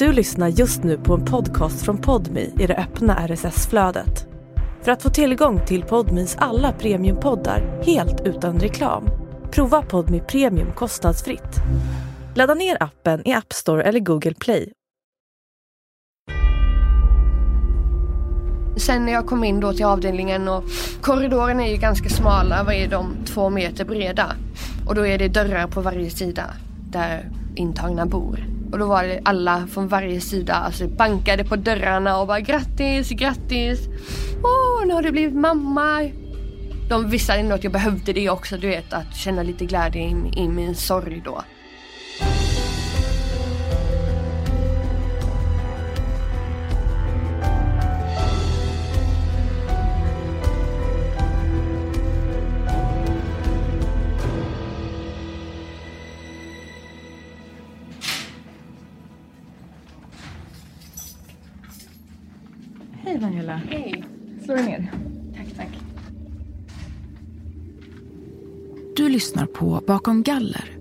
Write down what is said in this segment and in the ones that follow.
Du lyssnar just nu på en podcast från Podmi i det öppna RSS-flödet. För att få tillgång till Podmis alla premiumpoddar helt utan reklam, prova Podmi Premium kostnadsfritt. Ladda ner appen i App Store eller Google Play. Sen när jag kom in då till avdelningen och korridoren är ju ganska smala, vad är de, två meter breda. Och då är det dörrar på varje sida där intagna bor. Och då var det alla från varje sida alltså bankade på dörrarna och bara grattis, grattis. Åh, nu har du blivit mamma. De visste ändå att jag behövde det också, du vet, att känna lite glädje i, i min sorg då. Hej Daniela. Hej. Slå dig ner. Tack, tack. Du lyssnar på Bakom galler.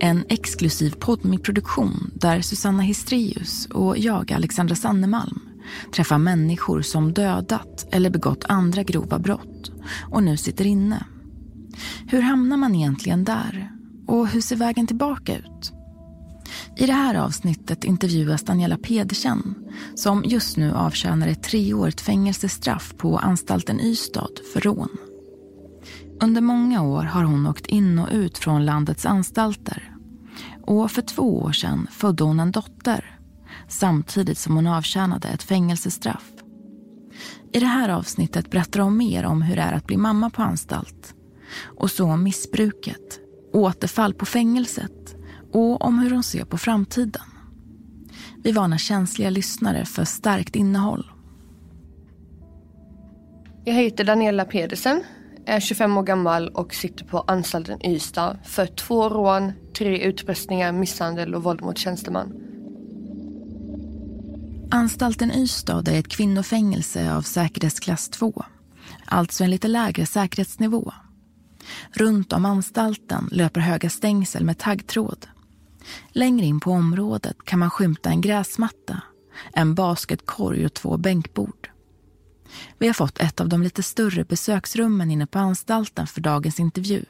En exklusiv poddmikproduktion där Susanna Histrius och jag, Alexandra Sannemalm, träffar människor som dödat eller begått andra grova brott och nu sitter inne. Hur hamnar man egentligen där? Och hur ser vägen tillbaka ut? I det här avsnittet intervjuas Daniela Pedersen som just nu avtjänar ett treårigt fängelsestraff på anstalten Ystad för rån. Under många år har hon åkt in och ut från landets anstalter. Och för två år sedan födde hon en dotter samtidigt som hon avtjänade ett fängelsestraff. I det här avsnittet berättar hon mer om hur det är att bli mamma på anstalt och så om missbruket, återfall på fängelset och om hur hon ser på framtiden. Vi varnar känsliga lyssnare för starkt innehåll. Jag heter Daniela Pedersen, är 25 år gammal och sitter på anstalten Ystad för två rån, tre utpressningar, misshandel och våld mot tjänsteman. Anstalten Ystad är ett kvinnofängelse av säkerhetsklass 2. Alltså en lite lägre säkerhetsnivå. Runt om anstalten löper höga stängsel med taggtråd. Längre in på området kan man skymta en gräsmatta, en basketkorg och två bänkbord. Vi har fått ett av de lite större besöksrummen inne på anstalten för dagens intervju.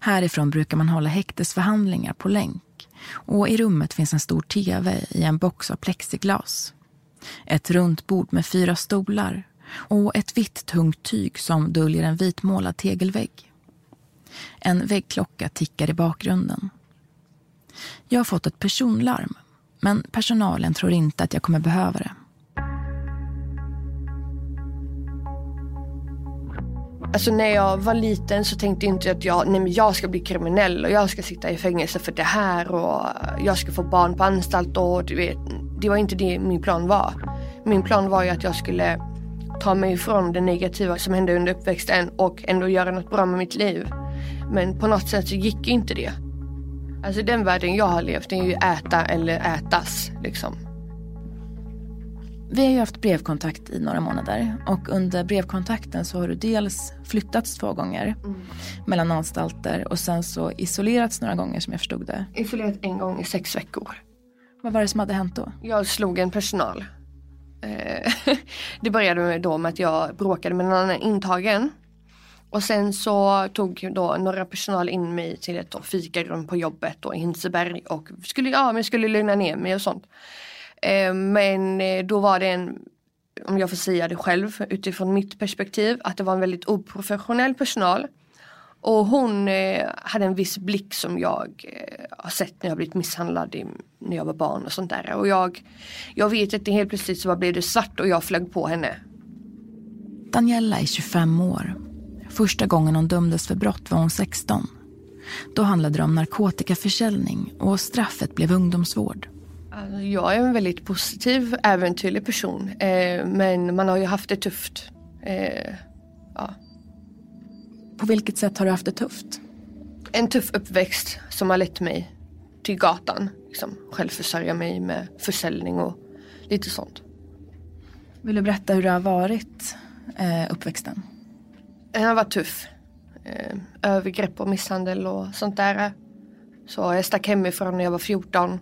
Härifrån brukar man hålla häktesförhandlingar på länk och i rummet finns en stor tv i en box av plexiglas. Ett runt bord med fyra stolar och ett vitt tungt tyg som döljer en vitmålad tegelvägg. En väggklocka tickar i bakgrunden. Jag har fått ett personlarm, men personalen tror inte att jag kommer behöva det. Alltså när jag var liten så tänkte jag inte att jag, nej men jag ska bli kriminell och jag ska sitta i fängelse för det här och jag ska få barn på anstalt och du vet, det var inte det min plan var. Min plan var ju att jag skulle ta mig ifrån det negativa som hände under uppväxten och ändå göra något bra med mitt liv. Men på något sätt så gick inte det. Alltså den världen jag har levt är ju äta eller ätas liksom. Vi har ju haft brevkontakt i några månader och under brevkontakten så har du dels flyttats två gånger Mm. mellan anstalter och sen så isolerats några gånger som jag förstod det. Isolerat en gång i sex veckor. Vad var det som hade hänt då? Jag slog en personal. Eh, Det började då med att jag bråkade med en annan intagen. Och sen så tog då några personal in mig till ett fikarum på jobbet då i Hinseberg och skulle, ja, men skulle lugna ner mig och sånt. Eh, Men eh, då var det en, om jag får säga det själv utifrån mitt perspektiv, att det var en väldigt oprofessionell personal. Och hon eh, hade en viss blick som jag eh, har sett när jag blivit misshandlad i, när jag var barn och sånt där. Och jag, jag vet att det helt plötsligt så bara blev det svart och jag flög på henne. Daniela är 25 år. Första gången hon dömdes för brott var hon 16. Då handlade det om narkotikaförsäljning och straffet blev ungdomsvård. Alltså, jag är en väldigt positiv, äventyrlig person. Eh, men man har ju haft det tufft. Eh, ja. På vilket sätt har du haft det tufft? En tuff uppväxt som har lett mig till gatan. Liksom, självförsörja mig med försäljning och lite sånt. Vill du berätta hur det har varit eh, uppväxten? Den har varit tuff. Eh, övergrepp och misshandel och sånt där. Så jag stack hemifrån när jag var 14.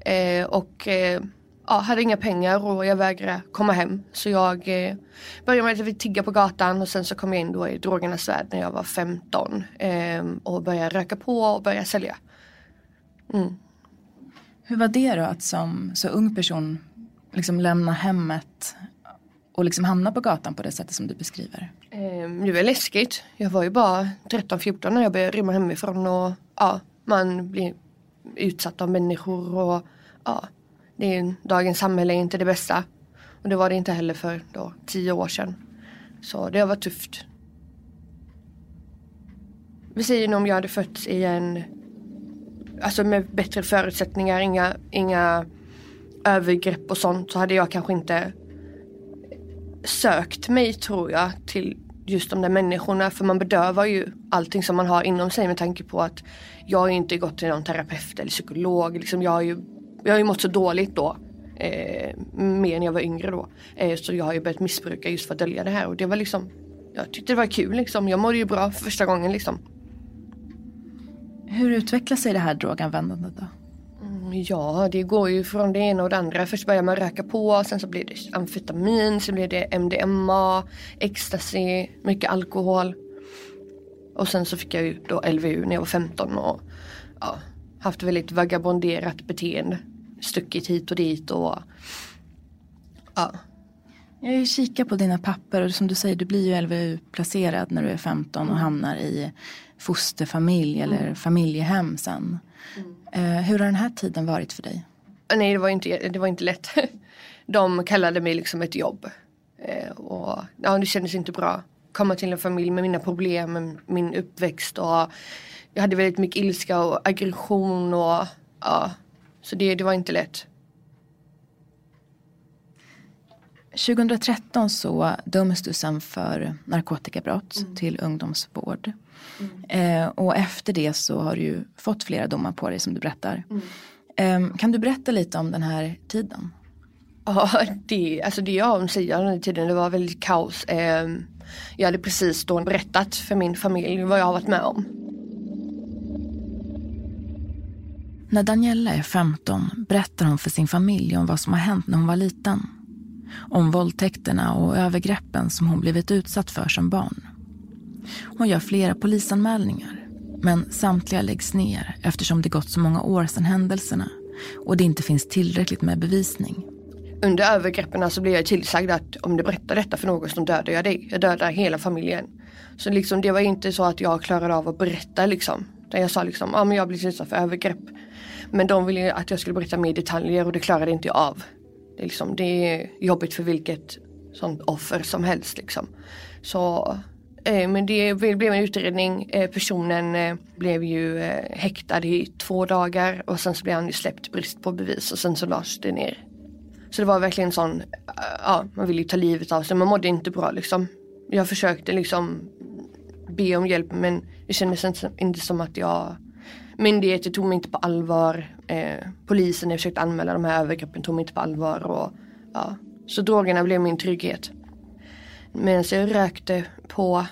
Eh, och eh, ja, hade inga pengar och jag vägrade komma hem. Så jag eh, började med att jag tigga på gatan och sen så kom jag in då i drogernas värld när jag var 15. Eh, och började röka på och började sälja. Mm. Hur var det då att som så ung person liksom lämna hemmet och liksom hamna på gatan på det sättet som du beskriver? Eh, det var läskigt. Jag var ju bara 13-14 när jag började rymma hemifrån och ja, man blir utsatt av människor och ja, det är, dagens samhälle är inte det bästa. Och det var det inte heller för då, tio år sedan. Så det har varit tufft. Vi säger nu om jag hade fötts i en, alltså med bättre förutsättningar, inga, inga övergrepp och sånt så hade jag kanske inte sökt mig tror jag till just de där människorna för man bedövar ju allting som man har inom sig med tanke på att jag har inte gått till någon terapeut eller psykolog. Liksom jag, har ju, jag har ju mått så dåligt då. Eh, mer när jag var yngre då. Eh, så jag har ju börjat missbruka just för att dölja det här och det var liksom Jag tyckte det var kul liksom. Jag mådde ju bra för första gången liksom. Hur utvecklar sig det här droganvändandet då? Ehm, ja, det går ju från det ena och det andra. Först börjar man röka på, sen så blir det amfetamin, sen blir det MDMA, ecstasy, mycket alkohol. Och sen så fick jag ju då LVU när jag var 15 och ja, haft väldigt vagabonderat beteende. Stuckit hit och dit och ja. Jag har ju kikat på dina papper och som du säger, du blir ju LVU-placerad när du är 15 och hamnar i fosterfamilj eller mm. familjehem sen. Mm. Eh, hur har den här tiden varit för dig? Nej, det var inte, det var inte lätt. De kallade mig liksom ett jobb. Eh, och ja, det kändes inte bra. Komma till en familj med mina problem, med min uppväxt och jag hade väldigt mycket ilska och aggression och ja, så det, det var inte lätt. 2013 så döms du sen för narkotikabrott mm. till ungdomsvård. Mm. Eh, och efter det så har du ju fått flera domar på dig som du berättar. Mm. Eh, kan du berätta lite om den här tiden? Ja, det, alltså det jag säger om den tiden det var väldigt kaos. Eh, jag hade precis då berättat för min familj vad jag har varit med om. När Daniela är 15 berättar hon för sin familj om vad som har hänt när hon var liten. Om våldtäkterna och övergreppen som hon blivit utsatt för som barn. Hon gör flera polisanmälningar, men samtliga läggs ner eftersom det gått så många år sedan händelserna och det inte finns tillräckligt med bevisning. Under övergreppen så blir jag tillsagd att om du berättar detta för någon så dödar jag dig. Jag dödar hela familjen. Så liksom, det var inte så att jag klarade av att berätta liksom. Där jag sa liksom, ja men jag blev utsatt för övergrepp. Men de ville att jag skulle berätta mer detaljer och det klarade inte jag av. Det är, liksom, det är jobbigt för vilket sånt offer som helst liksom. Så Eh, men det blev en utredning. Eh, personen eh, blev ju eh, häktad i två dagar och sen så blev han ju släppt brist på bevis och sen så lades det ner. Så det var verkligen sån, eh, ja man ville ju ta livet av sig, man mådde inte bra liksom. Jag försökte liksom be om hjälp men det kändes inte som att jag Myndigheter tog mig inte på allvar. Eh, polisen när jag försökte anmäla de här övergreppen tog mig inte på allvar. Och, ja. Så drogerna blev min trygghet. Medan jag rökte på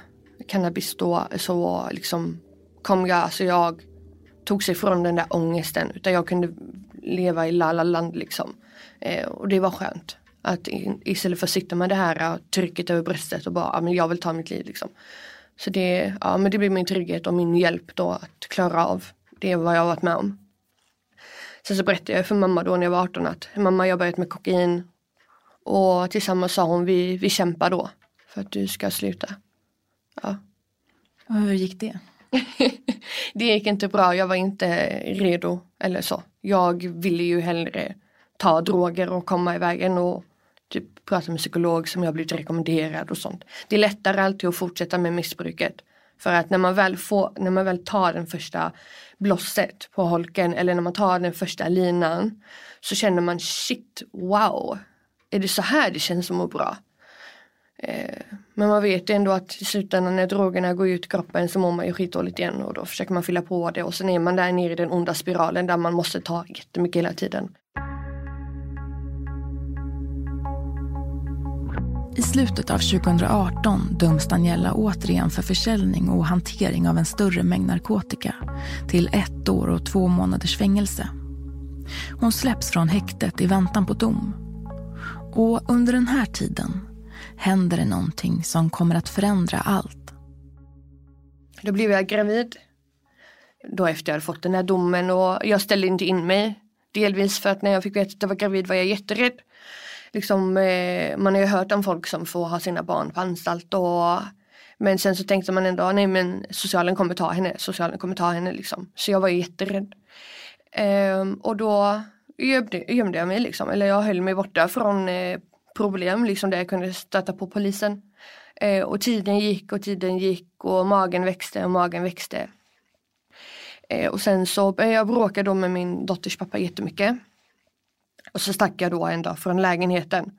cannabis då så liksom kom jag, alltså jag tog sig från den där ångesten utan jag kunde leva i lalaland liksom. Eh, och det var skönt. Att istället för att sitta med det här trycket över bröstet och bara, ja men jag vill ta mitt liv liksom. Så det, ja men det blev min trygghet och min hjälp då att klara av det vad jag varit med om. Sen så berättade jag för mamma då när jag var 18 att mamma jag har börjat med kokain. Och tillsammans sa hon vi, vi kämpar då för att du ska sluta. Ja. Och hur gick det? det gick inte bra, jag var inte redo eller så. Jag ville ju hellre ta droger och komma iväg än att typ prata med psykolog som jag blivit rekommenderad och sånt. Det är lättare alltid att fortsätta med missbruket. För att när man väl, får, när man väl tar den första blosset på holken eller när man tar den första linan så känner man shit, wow. Är det så här det känns som att må bra? Eh, men man vet ändå att i slutändan när drogerna går ut i kroppen så mår man ju skitdåligt igen och då försöker man fylla på det och sen är man där nere i den onda spiralen där man måste ta jättemycket hela tiden. I slutet av 2018 döms Daniela återigen för försäljning och hantering av en större mängd narkotika till ett år och två månaders fängelse. Hon släpps från häktet i väntan på dom. Och under den här tiden händer det någonting som kommer att förändra allt. Då blev jag gravid. Då efter jag hade fått den här domen och jag ställde inte in mig. Delvis för att när jag fick veta att jag var gravid var jag jätterädd. Liksom, eh, man har ju hört om folk som får ha sina barn på anstalt och men sen så tänkte man ändå, nej men socialen kommer ta henne, socialen kommer ta henne liksom. Så jag var ju jätterädd. Ehm, och då gömde, gömde jag mig liksom, eller jag höll mig borta från eh, problem liksom där jag kunde stöta på polisen. Ehm, och tiden gick och tiden gick och magen växte och magen växte. Ehm, och sen så började jag bråka då med min dotters pappa jättemycket. Och så stack jag då en dag från lägenheten.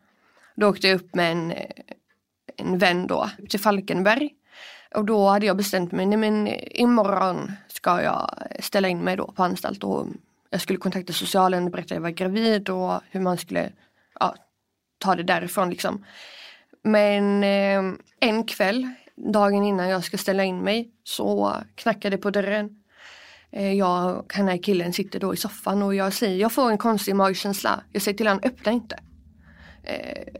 Då åkte jag upp med en, en vän då till Falkenberg. Och då hade jag bestämt mig, nej men imorgon ska jag ställa in mig då på anstalt och jag skulle kontakta socialen och berätta att jag var gravid och hur man skulle ja, ta det därifrån liksom. Men eh, en kväll, dagen innan jag ska ställa in mig, så knackade på dörren. Eh, jag och den här killen sitter då i soffan och jag säger, jag får en konstig magkänsla. Jag säger till honom, öppna inte. Eh,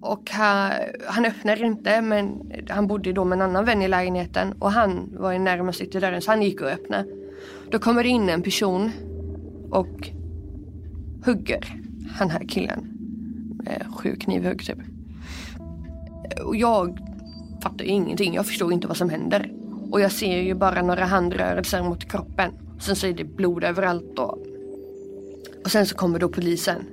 och han, han öppnar inte men han bodde då med en annan vän i lägenheten och han var ju närmast till dörren så han gick och öppnade. Då kommer det in en person och hugger den här killen. Med sju knivhugg typ. Och jag fattar ingenting, jag förstår inte vad som händer. Och jag ser ju bara några handrörelser mot kroppen. Sen så är det blod överallt då. och sen så kommer då polisen.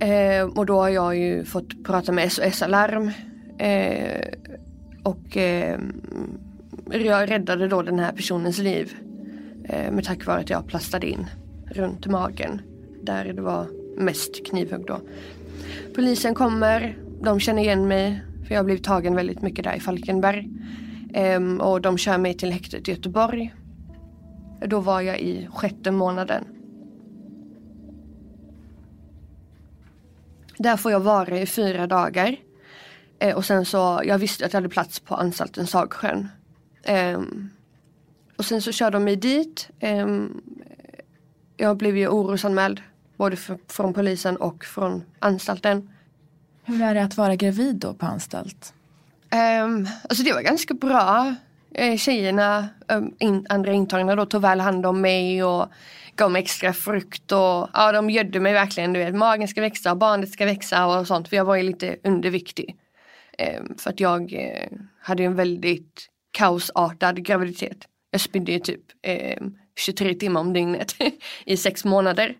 Eh, och då har jag ju fått prata med SOS Alarm. Eh, och eh, jag räddade då den här personens liv. Eh, med tack vare att jag plastade in runt magen. Där det var mest knivhugg då. Polisen kommer, de känner igen mig. För jag har blivit tagen väldigt mycket där i Falkenberg. Um, och de kör mig till häktet i Göteborg. Då var jag i sjätte månaden. Där får jag vara i fyra dagar. Uh, och sen så, jag visste att jag hade plats på anstalten Sagsjön. Um, och sen så kör de mig dit. Ehm, jag blev ju orosanmäld. Både för, från polisen och från anstalten. Hur är det att vara gravid då på anstalt? Um, alltså det var ganska bra. Eh, tjejerna, um, in, andra intagna då tog väl hand om mig och gav mig extra frukt och ja, de gödde mig verkligen. Du vet, magen ska växa, barnet ska växa och sånt. För jag var ju lite underviktig. Um, för att jag uh, hade en väldigt kaosartad graviditet. Jag spydde ju typ 23 timmar om dygnet i sex månader.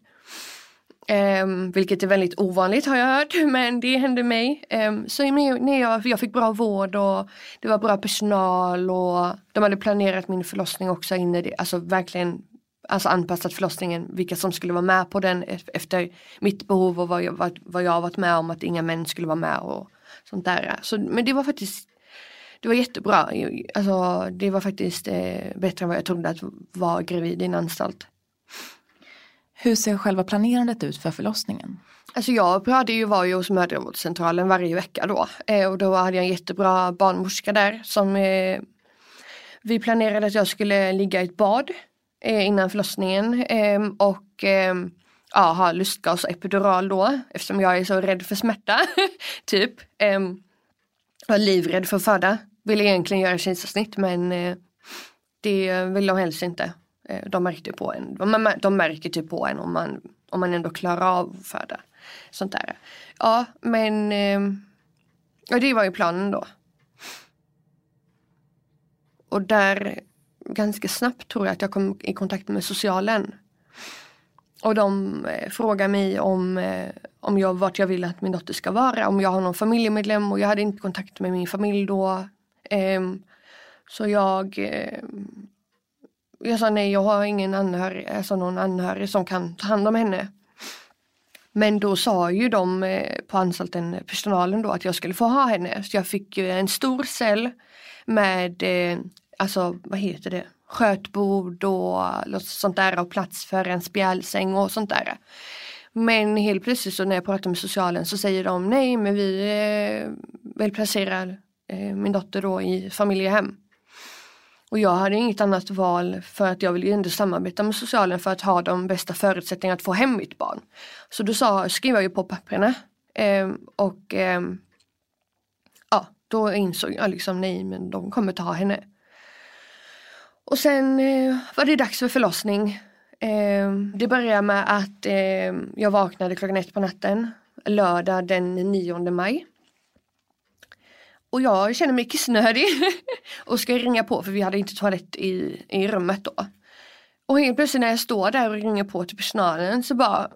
Um, vilket är väldigt ovanligt har jag hört men det hände mig. Um, så när jag, jag fick bra vård och det var bra personal och de hade planerat min förlossning också inne, i det, alltså verkligen alltså anpassat förlossningen, vilka som skulle vara med på den efter mitt behov och vad jag, vad, vad jag varit med om att inga män skulle vara med och sånt där. Så, men det var faktiskt det var jättebra. Alltså, det var faktiskt eh, bättre än vad jag trodde att vara gravid i en anstalt. Hur ser själva planerandet ut för förlossningen? Alltså jag hade ju var ju hos mödravårdscentralen varje vecka då eh, och då hade jag en jättebra barnmorska där som eh, vi planerade att jag skulle ligga i ett bad eh, innan förlossningen ehm, och ehm, ja, ha lustgas och epidural då eftersom jag är så rädd för smärta. typ. Eh, jag var livrädd för att föda. Ville egentligen göra kejsarsnitt men eh, det vill de helst inte. Eh, de märkte typ på en, de märker typ på en om man, om man ändå klarar av att föda. Sånt där. Ja men ehm, ja, det var ju planen då. Och där ganska snabbt tror jag att jag kom i kontakt med socialen. Och de eh, frågar mig om, eh, om jag, vart jag vill att min dotter ska vara, om jag har någon familjemedlem och jag hade inte kontakt med min familj då. Eh, så jag ehm, jag sa nej, jag har ingen anhörig, alltså någon anhörig som kan ta hand om henne. Men då sa ju de eh, på anstalten, eh, personalen då, att jag skulle få ha henne. Så jag fick ju en stor cell med, eh, alltså vad heter det, skötbord och sånt där och plats för en spjälsäng och sånt där. Men helt plötsligt så när jag pratar med socialen så säger de nej men vi vill placera min dotter då i familjehem. Och jag hade inget annat val för att jag ville ju ändå samarbeta med socialen för att ha de bästa förutsättningarna att få hem mitt barn. Så då sa, skrev jag ju på papperna. Eh, och eh, ja, då insåg jag liksom nej men de kommer ta henne. Och sen eh, var det dags för förlossning. Eh, det började med att eh, jag vaknade klockan ett på natten lördag den 9 maj. Och jag känner mig kissnödig och ska ringa på för vi hade inte toalett i, i rummet då. Och helt plötsligt när jag står där och ringer på till personalen så bara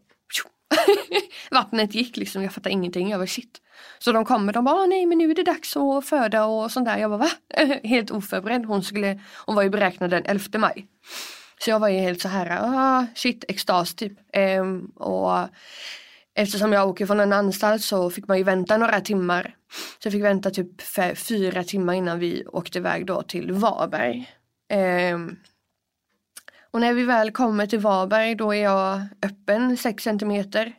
Vattnet gick liksom, jag fattar ingenting, jag var shit. Så de kommer, de bara ah, nej men nu är det dags att föda och sånt där. Jag var va? helt oförberedd. Hon, skulle, hon var ju beräknad den 11 maj. Så jag var ju helt så här, ah, shit, extas typ. Ehm, och eftersom jag åker från en anstalt så fick man ju vänta några timmar. Så jag fick vänta typ fyra timmar innan vi åkte iväg då till Varberg. Ehm, och när vi väl kommer till Varberg då är jag öppen 6 centimeter.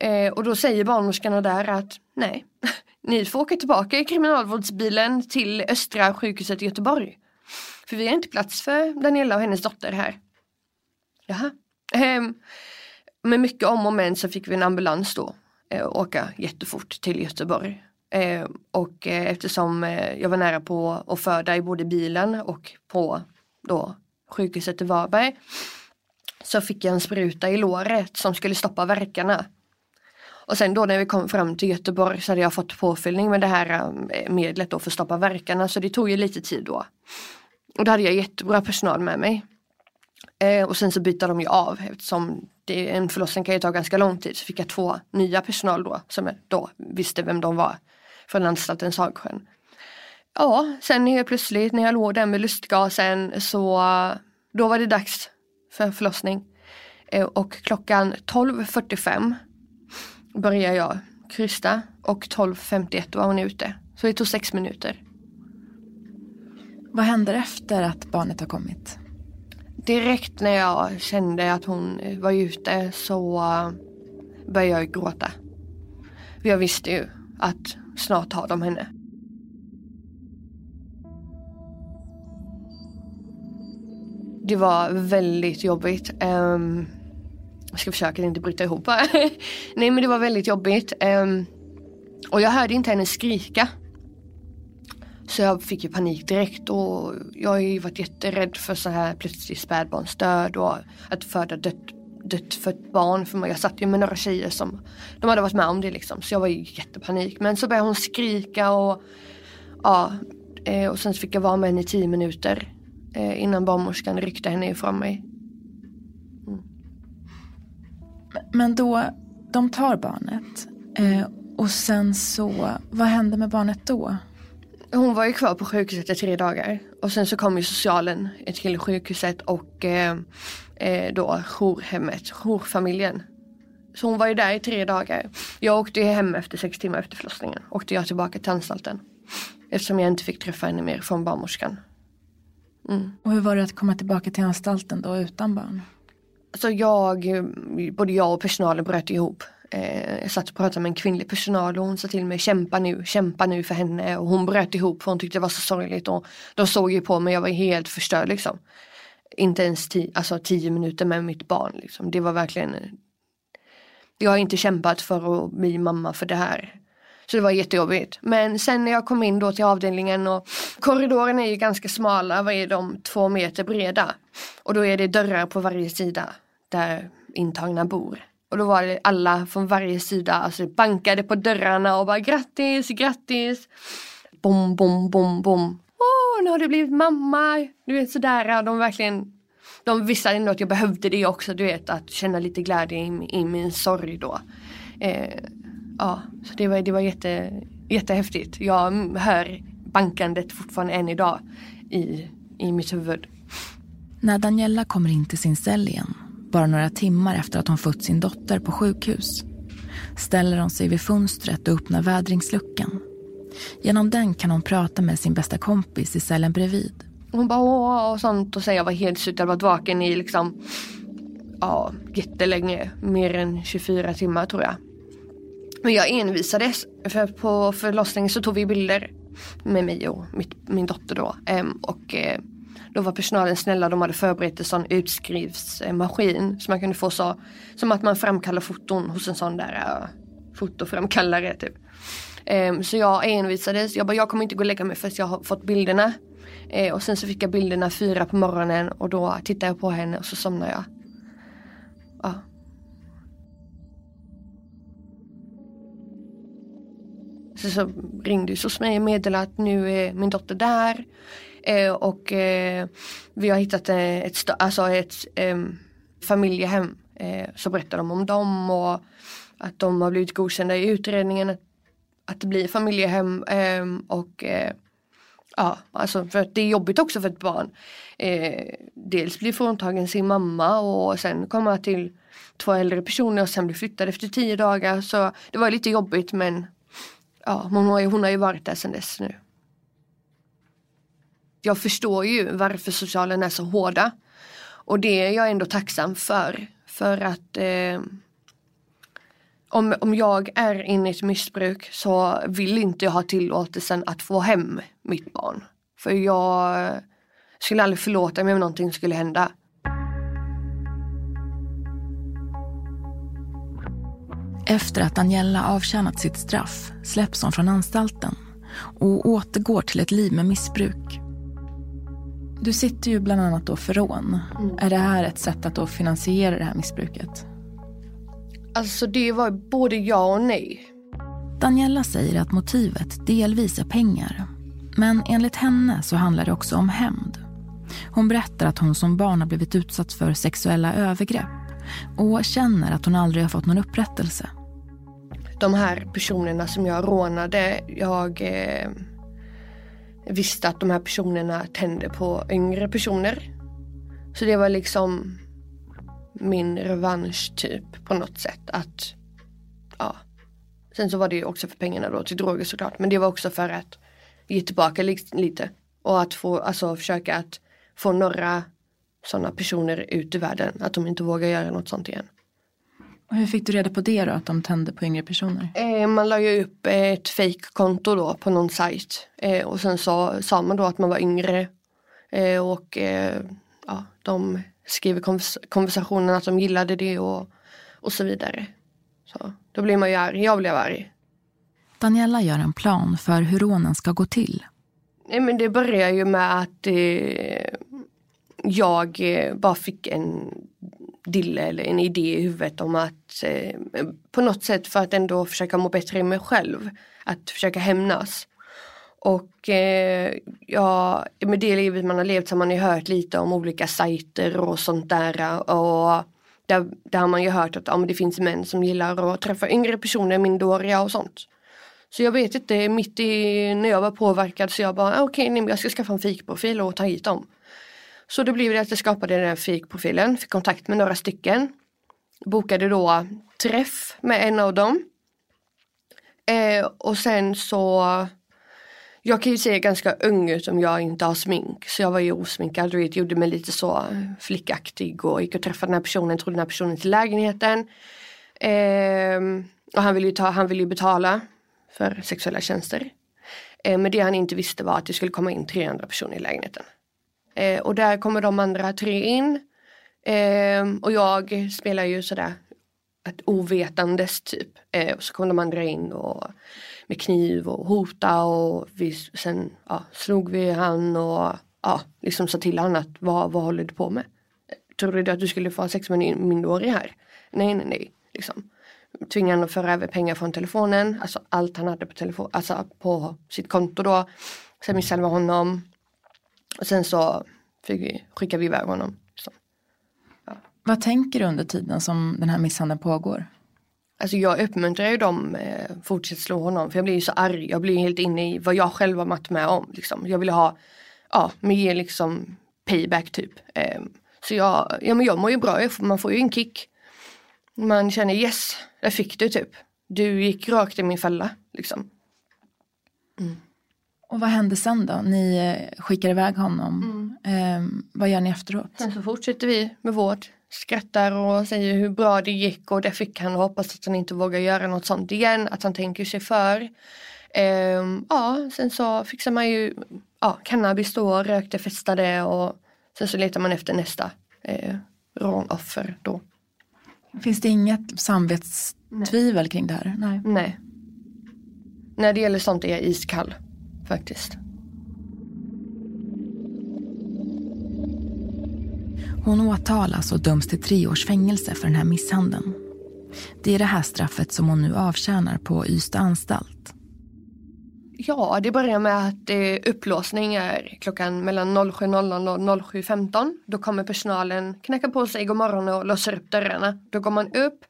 Eh, och då säger barnmorskorna där att nej, ni får åka tillbaka i kriminalvårdsbilen till Östra sjukhuset i Göteborg. För vi har inte plats för Daniela och hennes dotter här. Jaha. Eh, med mycket om och men så fick vi en ambulans då. Eh, åka jättefort till Göteborg. Eh, och eh, eftersom eh, jag var nära på att föda i både bilen och på då sjukhuset i Varberg så fick jag en spruta i låret som skulle stoppa verkarna. Och sen då när vi kom fram till Göteborg så hade jag fått påfyllning med det här eh, medlet då för att stoppa verkarna så det tog ju lite tid då. Och då hade jag jättebra personal med mig. Eh, och sen så byter de ju av eftersom det, en förlossning kan ju ta ganska lång tid så fick jag två nya personal då som jag då visste vem de var från anstalten Sagsjön ja, sen helt plötsligt när jag låg där med lustgasen så då var det dags för förlossning. Eh, och klockan 12.45 började jag krysta och 12.51 var hon ute. Så det tog sex minuter. Vad händer efter att barnet har kommit? Direkt när jag kände att hon eh, var ute så eh, började jag gråta. Jag visste ju att snart har de henne. Det var väldigt jobbigt. Ehm, jag ska försöka inte bryta ihop Nej men det var väldigt jobbigt. Ehm, och jag hörde inte henne skrika. Så jag fick ju panik direkt och jag har ju varit jätterädd för så här plötslig spädbarnsdöd och att föda dött, dött för ett barn. För jag satt ju med några tjejer som de hade varit med om det liksom. Så jag var ju jättepanik. Men så började hon skrika och ja. Eh, och sen fick jag vara med henne i tio minuter eh, innan barnmorskan ryckte henne ifrån mig. Mm. Men då, de tar barnet eh, och sen så, vad hände med barnet då? Hon var ju kvar på sjukhuset i tre dagar och sen så kom ju socialen till sjukhuset och eh, eh, då jourhemmet, jourfamiljen. Så hon var ju där i tre dagar. Jag åkte hem efter sex timmar efter förlossningen. Åkte jag tillbaka till anstalten. Eftersom jag inte fick träffa henne mer från barnmorskan. Mm. Och hur var det att komma tillbaka till anstalten då utan barn? Alltså jag, både jag och personalen bröt ihop. Eh, jag satt och pratade med en kvinnlig personal och hon sa till mig kämpa nu, kämpa nu för henne och hon bröt ihop för hon tyckte det var så sorgligt och de såg ju på mig, jag var helt förstörd liksom. Inte ens tio, alltså tio minuter med mitt barn liksom. Det var verkligen Jag har inte kämpat för att bli mamma för det här. Så det var jättejobbigt. Men sen när jag kom in då till avdelningen och korridoren är ju ganska smala, vad är de, två meter breda. Och då är det dörrar på varje sida där intagna bor. Och då var det alla från varje sida, alltså bankade på dörrarna och bara grattis, grattis. Bom, bom, bom, bom. Åh, nu har du blivit mamma. Du vet sådär, de verkligen de visste ändå att jag behövde det också, du vet att känna lite glädje i, i min sorg då. Eh, ja, så det var, det var jätte, jättehäftigt. Jag hör bankandet fortfarande än idag i, i mitt huvud. När Daniela kommer in till sin cell igen, bara några timmar efter att hon fött sin dotter på sjukhus, ställer hon sig vid fönstret och öppnar vädringsluckan. Genom den kan hon prata med sin bästa kompis i cellen bredvid. Hon bara åh och sånt och säger jag var helt slut, jag varit vaken i liksom ja, jättelänge, mer än 24 timmar tror jag. Men jag envisades. För på förlossningen så tog vi bilder med mig och mitt, min dotter då. Ehm, och eh, då var personalen snälla, de hade förberett en sån utskrivsmaskin. som man kunde få så, som att man framkallar foton hos en sån där uh, fotoframkallare typ. Um, så jag envisades, jag bara jag kommer inte gå och lägga mig förrän jag har fått bilderna. Uh, och sen så fick jag bilderna fyra på morgonen och då tittade jag på henne och så somnade jag. Ja. Så, så ringde SOS mig och meddelade att nu är min dotter där. Eh, och eh, vi har hittat eh, ett, alltså ett familjehem. Eh, så berättar de om dem och att de har blivit godkända i utredningen att, att det blir familjehem. Och eh, ja, alltså för att det är jobbigt också för ett barn. Eh, dels blir fråntagen sin mamma och sen komma till två äldre personer och sen bli flyttad efter tio dagar. Så det var lite jobbigt men ja, hon har ju, hon har ju varit där sedan dess nu. Jag förstår ju varför socialen är så hårda. Och det är jag ändå tacksam för. För att eh, om, om jag är inne i ett missbruk så vill inte jag ha tillåtelsen att få hem mitt barn. För jag skulle aldrig förlåta mig om någonting skulle hända. Efter att Daniela avtjänat sitt straff släpps hon från anstalten och återgår till ett liv med missbruk. Du sitter ju bland annat då för rån. Mm. Är det här ett sätt att då finansiera det här missbruket? Alltså det var både ja och nej. Daniela säger att motivet delvis är pengar. Men enligt henne så handlar det också om hämnd. Hon berättar att hon som barn har blivit utsatt för sexuella övergrepp och känner att hon aldrig har fått någon upprättelse. De här personerna som jag rånade, jag eh, visste att de här personerna tände på yngre personer. Så det var liksom min revansch typ på något sätt att ja. Sen så var det ju också för pengarna då till droger såklart men det var också för att ge tillbaka lite och att få alltså försöka att få några sådana personer ut i världen att de inte vågar göra något sånt igen. Och hur fick du reda på det då, att de tände på yngre personer? Eh, man la ju upp ett fake-konto då på någon sajt eh, och sen så sa man då att man var yngre eh, och eh, ja, de skrev i konvers konversationen att de gillade det och, och så vidare. Så då blir man ju arg, jag blev arg. Daniela gör en plan för hur rånen ska gå till. Nej men det börjar ju med att eh, jag eh, bara fick en dille eller en idé i huvudet om att eh, på något sätt för att ändå försöka må bättre i mig själv. Att försöka hämnas. Och eh, ja, med det livet man har levt så har man ju hört lite om olika sajter och sånt där. Och där, där har man ju hört att ja, men det finns män som gillar att träffa yngre personer, mindreåriga och sånt. Så jag vet inte, mitt i när jag var påverkad så jag bara ah, okej, okay, jag ska skaffa en fikprofil och ta hit dem. Så då blev det att jag skapade den här fikprofilen, fick kontakt med några stycken. Bokade då träff med en av dem. Eh, och sen så jag kan ju se ganska ung ut om jag inte har smink. Så jag var ju osminkad och gjorde mig lite så flickaktig och gick och träffade den här personen, trodde den här personen till lägenheten. Eh, och han ville ju, ta, han ville ju betala för sexuella tjänster. Eh, men det han inte visste var att det skulle komma in 300 personer i lägenheten. Eh, och där kommer de andra tre in. Eh, och jag spelar ju sådär ett ovetandes typ. Eh, och så kom de andra in och med kniv och hota och vi, sen ja, slog vi han och ja, liksom sa till honom att vad, vad håller du på med? Eh, tror du att du skulle få sex med en minderårig här? Nej, nej, nej. Liksom. Tvingade honom att föra över pengar från telefonen, alltså allt han hade på, telefon, alltså på sitt konto då. Sen misshandlade vi honom. Och sen så fick vi, skickade vi iväg honom. Så, ja. Vad tänker du under tiden som den här misshandeln pågår? Alltså jag uppmuntrar ju dem eh, fortsätt slå honom för jag blir ju så arg. Jag blir helt inne i vad jag själv har varit med om. Liksom. Jag vill ha, ja, mer liksom payback typ. Eh, så jag, ja men jag mår ju bra, man får ju en kick. Man känner yes, där fick du typ. Du gick rakt i min fälla liksom. Mm. Och vad hände sen då? Ni eh, skickar iväg honom. Mm. Eh, vad gör ni efteråt? Sen så fortsätter vi med vård. Skrattar och säger hur bra det gick och det fick han och hoppas att han inte vågar göra något sånt igen. Att han tänker sig för. Ehm, ja, sen så fixar man ju ja, cannabis då, rökte, festade och sen så letar man efter nästa eh, rånoffer då. Finns det inget samvetstvivel kring det här? Nej. Nej. När det gäller sånt är jag iskall faktiskt. Hon åtalas och döms till tre års fängelse för den här misshandeln. Det är det här straffet som hon nu avtjänar på Ystad anstalt. Ja, det börjar med att eh, upplåsning är klockan mellan 07.00 och 07.15. Då kommer personalen knacka på sig god morgon och låser upp dörrarna. Då går man upp,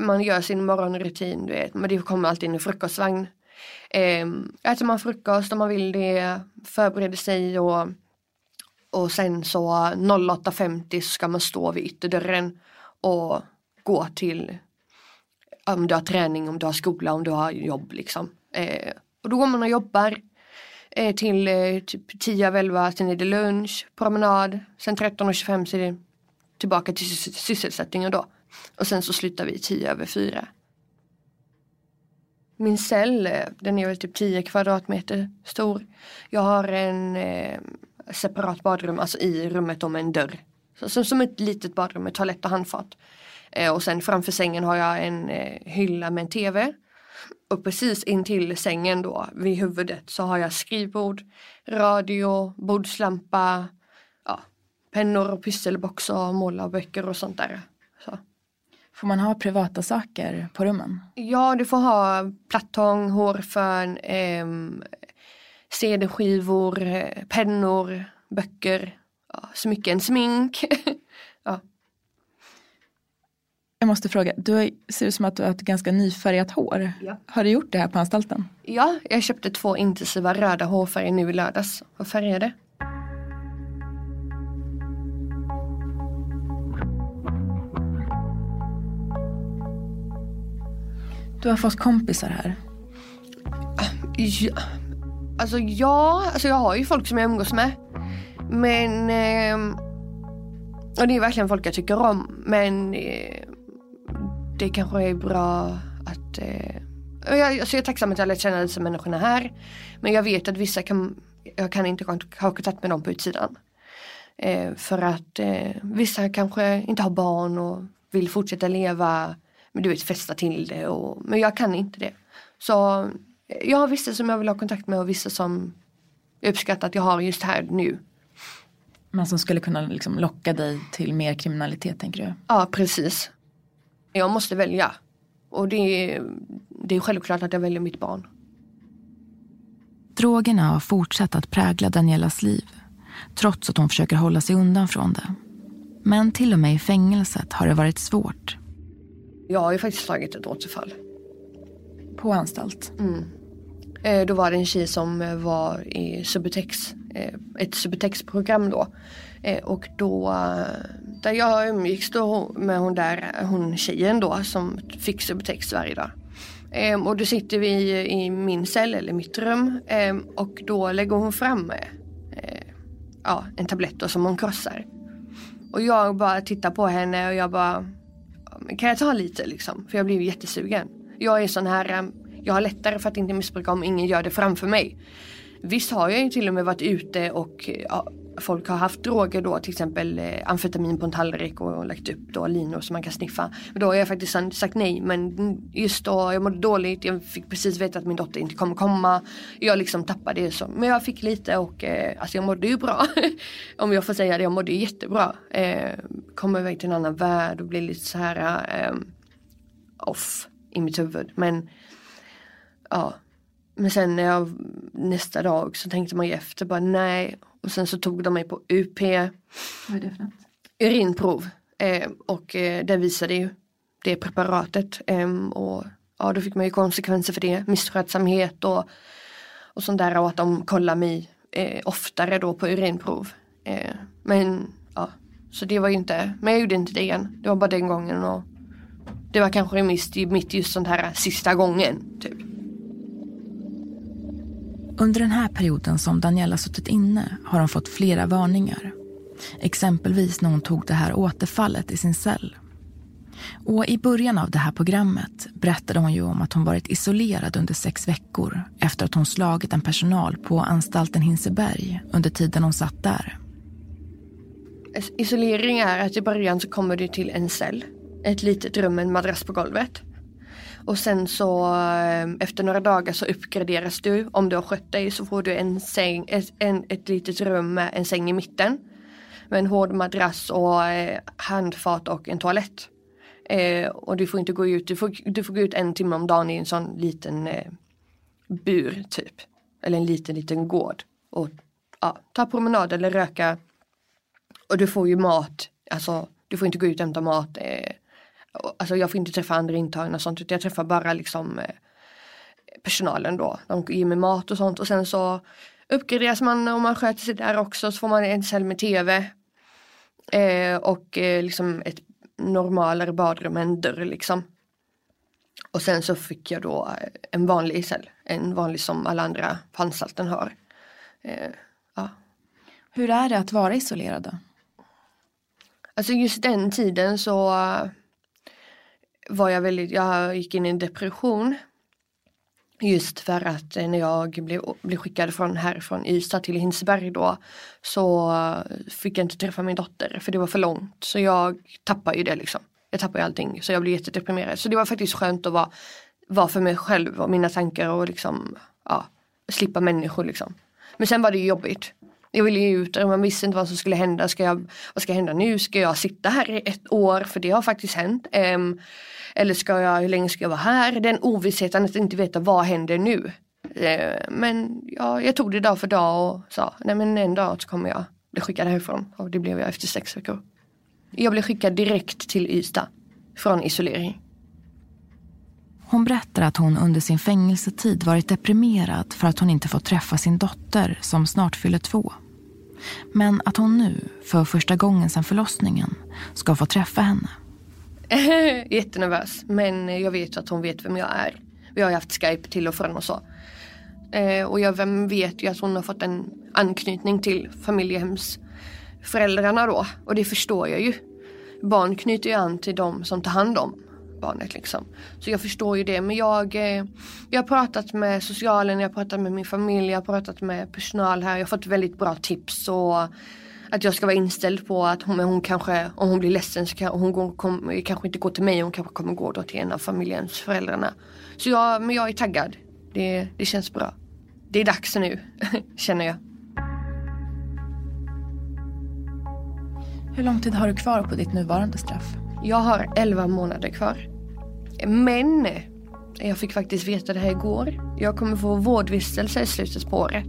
man gör sin morgonrutin, du vet, men det kommer alltid en frukostvagn. Eh, äter man frukost om man vill det, förbereder sig och, och sen så 08.50 ska man stå vid ytterdörren och gå till om du har träning, om du har skola, om du har jobb liksom. Eh, och då går man och jobbar eh, till eh, typ 10 av 11, sen är det lunch, promenad, sen 13.25 så är det tillbaka till sys sysselsättningen då. Och sen så slutar vi 10 över 4. Min cell, eh, den är väl typ 10 kvadratmeter stor. Jag har en eh, separat badrum, alltså i rummet om en dörr. Så, som, som ett litet badrum med toalett och handfat. Eh, och sen framför sängen har jag en eh, hylla med en tv. Och precis intill sängen då vid huvudet så har jag skrivbord, radio, bordslampa, ja, pennor och pysselbox och målarböcker och sånt där. Får man ha privata saker på rummen? Ja, du får ha plattång, hårfön, eh, CD-skivor, pennor, böcker, ja, smycken, smink. ja. Jag måste fråga, du ser ut som att du har ett ganska nyfärgat hår. Ja. Har du gjort det här på anstalten? Ja, jag köpte två intensiva röda hårfärger nu i lördags och färgade. Du har fått kompisar här. Ah, ja, alltså ja, alltså jag har ju folk som jag umgås med. Men eh, och det är verkligen folk jag tycker om. Men eh, det kanske är bra att eh, jag, alltså jag är tacksam att jag lärt känna dessa människorna här. Men jag vet att vissa kan, jag kan inte ha kontakt med dem på utsidan. Eh, för att eh, vissa kanske inte har barn och vill fortsätta leva. Men du vet festa till det. Och, men jag kan inte det. Så jag har vissa som jag vill ha kontakt med och vissa som jag uppskattar att jag har just här nu. Men som skulle kunna liksom locka dig till mer kriminalitet tänker du? Ja precis. Jag måste välja. Och det är, det är självklart att jag väljer mitt barn. Drogerna har fortsatt att prägla Danielas liv trots att hon försöker hålla sig undan från det. Men till och med i fängelset har det varit svårt. Jag har ju faktiskt tagit ett återfall. På anstalt? Mm. Eh, då var det en tjej som eh, var i Subutex, eh, ett Subutex-program då. Och då, där jag umgicks då med hon där, hon tjejen då som fick Subutex varje dag. Och då sitter vi i min cell eller mitt rum och då lägger hon fram ja, en tablett då som hon krossar. Och jag bara tittar på henne och jag bara kan jag ta lite liksom? För jag blir jättesugen. Jag är sån här ähm, jag har lättare för att inte missbruka om ingen gör det framför mig. Visst har jag ju till och med varit ute och ja, folk har haft droger då till exempel eh, amfetamin på en tallrik och lagt upp då linor som man kan sniffa. Men då har jag faktiskt sagt nej men just då jag mådde dåligt, jag fick precis veta att min dotter inte kommer komma. Jag liksom tappade det så. Men jag fick lite och eh, alltså jag mådde ju bra. Om jag får säga det, jag mådde jättebra. Eh, kom iväg till en annan värld och blev lite så här eh, off i mitt huvud. Men ja. Men sen när jag, nästa dag så tänkte man ju efter bara nej. Och sen så tog de mig på UP. Vad är det för något? Urinprov. Eh, och eh, det visade ju det preparatet. Eh, och ja, då fick man ju konsekvenser för det. Misskötsamhet och, och sånt där. Och att de kollar mig eh, oftare då på urinprov. Eh, men ja, så det var ju inte, men jag gjorde inte det igen. Det var bara den gången och det var kanske mitt, mitt just sånt här sista gången. Typ. Under den här perioden som Daniela suttit inne har hon fått flera varningar. Exempelvis när hon tog det här återfallet i sin cell. Och i början av det här programmet berättade hon ju om att hon varit isolerad under sex veckor efter att hon slagit en personal på anstalten Hinseberg under tiden hon satt där. Isolering är att i början så kommer du till en cell, ett litet rum med en madrass på golvet. Och sen så ehm, efter några dagar så uppgraderas du. Om du har skött dig så får du en säng, ett, en, ett litet rum med en säng i mitten. Med en hård madrass och eh, handfat och en toalett. Eh, och du får inte gå ut, du får, du får gå ut en timme om dagen i en sån liten eh, bur typ. Eller en liten liten gård. Och ja, ta promenad eller röka. Och du får ju mat, alltså du får inte gå ut och hämta mat. Eh, alltså jag får inte träffa andra intagna och sånt utan jag träffar bara liksom eh, personalen då. De ger mig mat och sånt och sen så uppgraderas man om man sköter sig där också så får man en cell med tv. Eh, och eh, liksom ett normalare badrum, en dörr liksom. Och sen så fick jag då eh, en vanlig cell, en vanlig som alla andra på anstalten har. Eh, ja. Hur är det att vara isolerad då? Alltså just den tiden så var jag väldigt, jag gick in i en depression. Just för att eh, när jag blev, blev skickad från härifrån Ystad till Hinseberg då så fick jag inte träffa min dotter för det var för långt. Så jag tappade ju det liksom. Jag tappade allting så jag blev jättedeprimerad. Så det var faktiskt skönt att vara, vara för mig själv och mina tankar och liksom ja, slippa människor liksom. Men sen var det jobbigt. Jag ville ju ut och man visste inte vad som skulle hända. Ska jag, vad ska hända nu? Ska jag sitta här i ett år? För det har faktiskt hänt. Um, eller ska jag, hur länge ska jag vara här? Den ovissheten att inte veta vad händer nu. Uh, men ja, jag tog det dag för dag och sa, nej men en dag så kommer jag bli skickad härifrån. Och det blev jag efter sex veckor. Jag blev skickad direkt till Ystad från isolering. Hon berättar att hon under sin fängelsetid varit deprimerad för att hon inte fått träffa sin dotter som snart fyller två. Men att hon nu, för första gången sedan förlossningen, ska få träffa henne. Jättenervös, men jag vet att hon vet vem jag är. Vi har ju haft Skype till och från och så. Eh, och jag vet ju att hon har fått en anknytning till familjehemsföräldrarna då. Och det förstår jag ju. Barn knyter ju an till dem som tar hand om barnet liksom. Så jag förstår ju det. Men jag, eh, jag har pratat med socialen, jag har pratat med min familj, jag har pratat med personal här. Jag har fått väldigt bra tips och att jag ska vara inställd på att hon, hon kanske, om hon blir ledsen så kan hon går, kom, kanske inte går till mig, hon kanske kommer gå då till en av familjens föräldrarna. Så jag, men jag är taggad. Det, det känns bra. Det är dags nu, känner jag. Hur lång tid har du kvar på ditt nuvarande straff? Jag har 11 månader kvar. Men jag fick faktiskt veta det här igår. Jag kommer få vårdvistelse i slutet på året.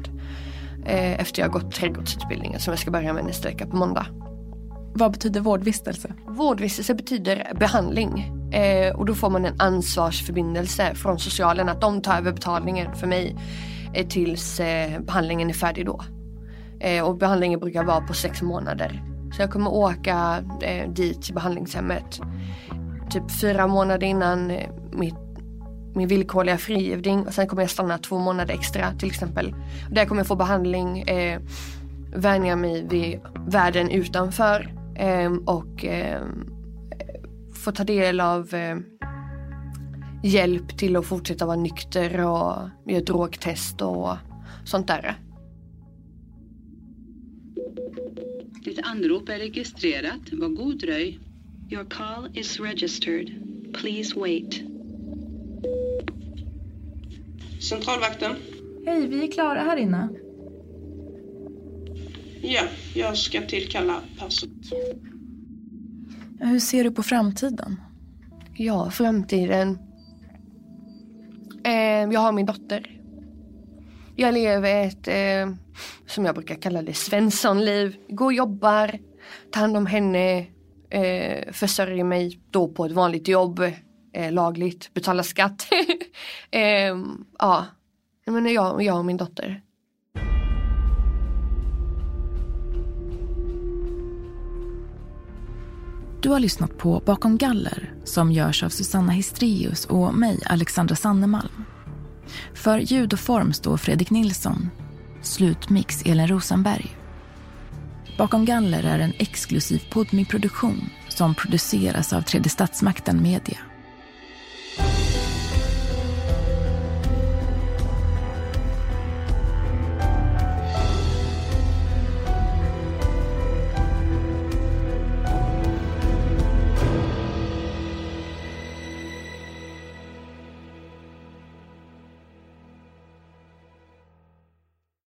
Eh, efter jag gått trädgårdsutbildningen som jag ska börja med nästa vecka på måndag. Vad betyder vårdvistelse? Vårdvistelse betyder behandling. Eh, och då får man en ansvarsförbindelse från socialen att de tar över betalningen för mig eh, tills behandlingen är färdig då. och behandlingen brukar vara på sex månader. Så jag kommer åka eh, dit till behandlingshemmet typ fyra månader innan eh, mitt, min villkorliga frigivning och sen kommer jag stanna två månader extra till exempel. Och där kommer jag få behandling, eh, vänja mig vid världen utanför eh, och eh, få ta del av eh, hjälp till att fortsätta vara nykter och göra drogtest och sånt där. Ditt anrop är registrerat. Var god dröj. Your call is registered. Please wait. Centralvakten. Hej, vi är klara här inne. Ja, jag ska tillkalla person. Hur ser du på framtiden? Ja, framtiden. Eh, jag har min dotter. Jag lever ett eh, som jag brukar kalla det, Svenssonliv. Går och jobbar, tar hand om henne, eh, försörjer mig då på ett vanligt jobb, eh, lagligt, betalar skatt. eh, ja, men jag, jag och min dotter. Du har lyssnat på Bakom galler som görs av Susanna Histrius och mig, Alexandra Sannemalm. För ljud och form står Fredrik Nilsson Slutmix Elin Rosenberg. Bakom galler är en exklusiv podmi produktion som produceras av Tredje Statsmakten Media.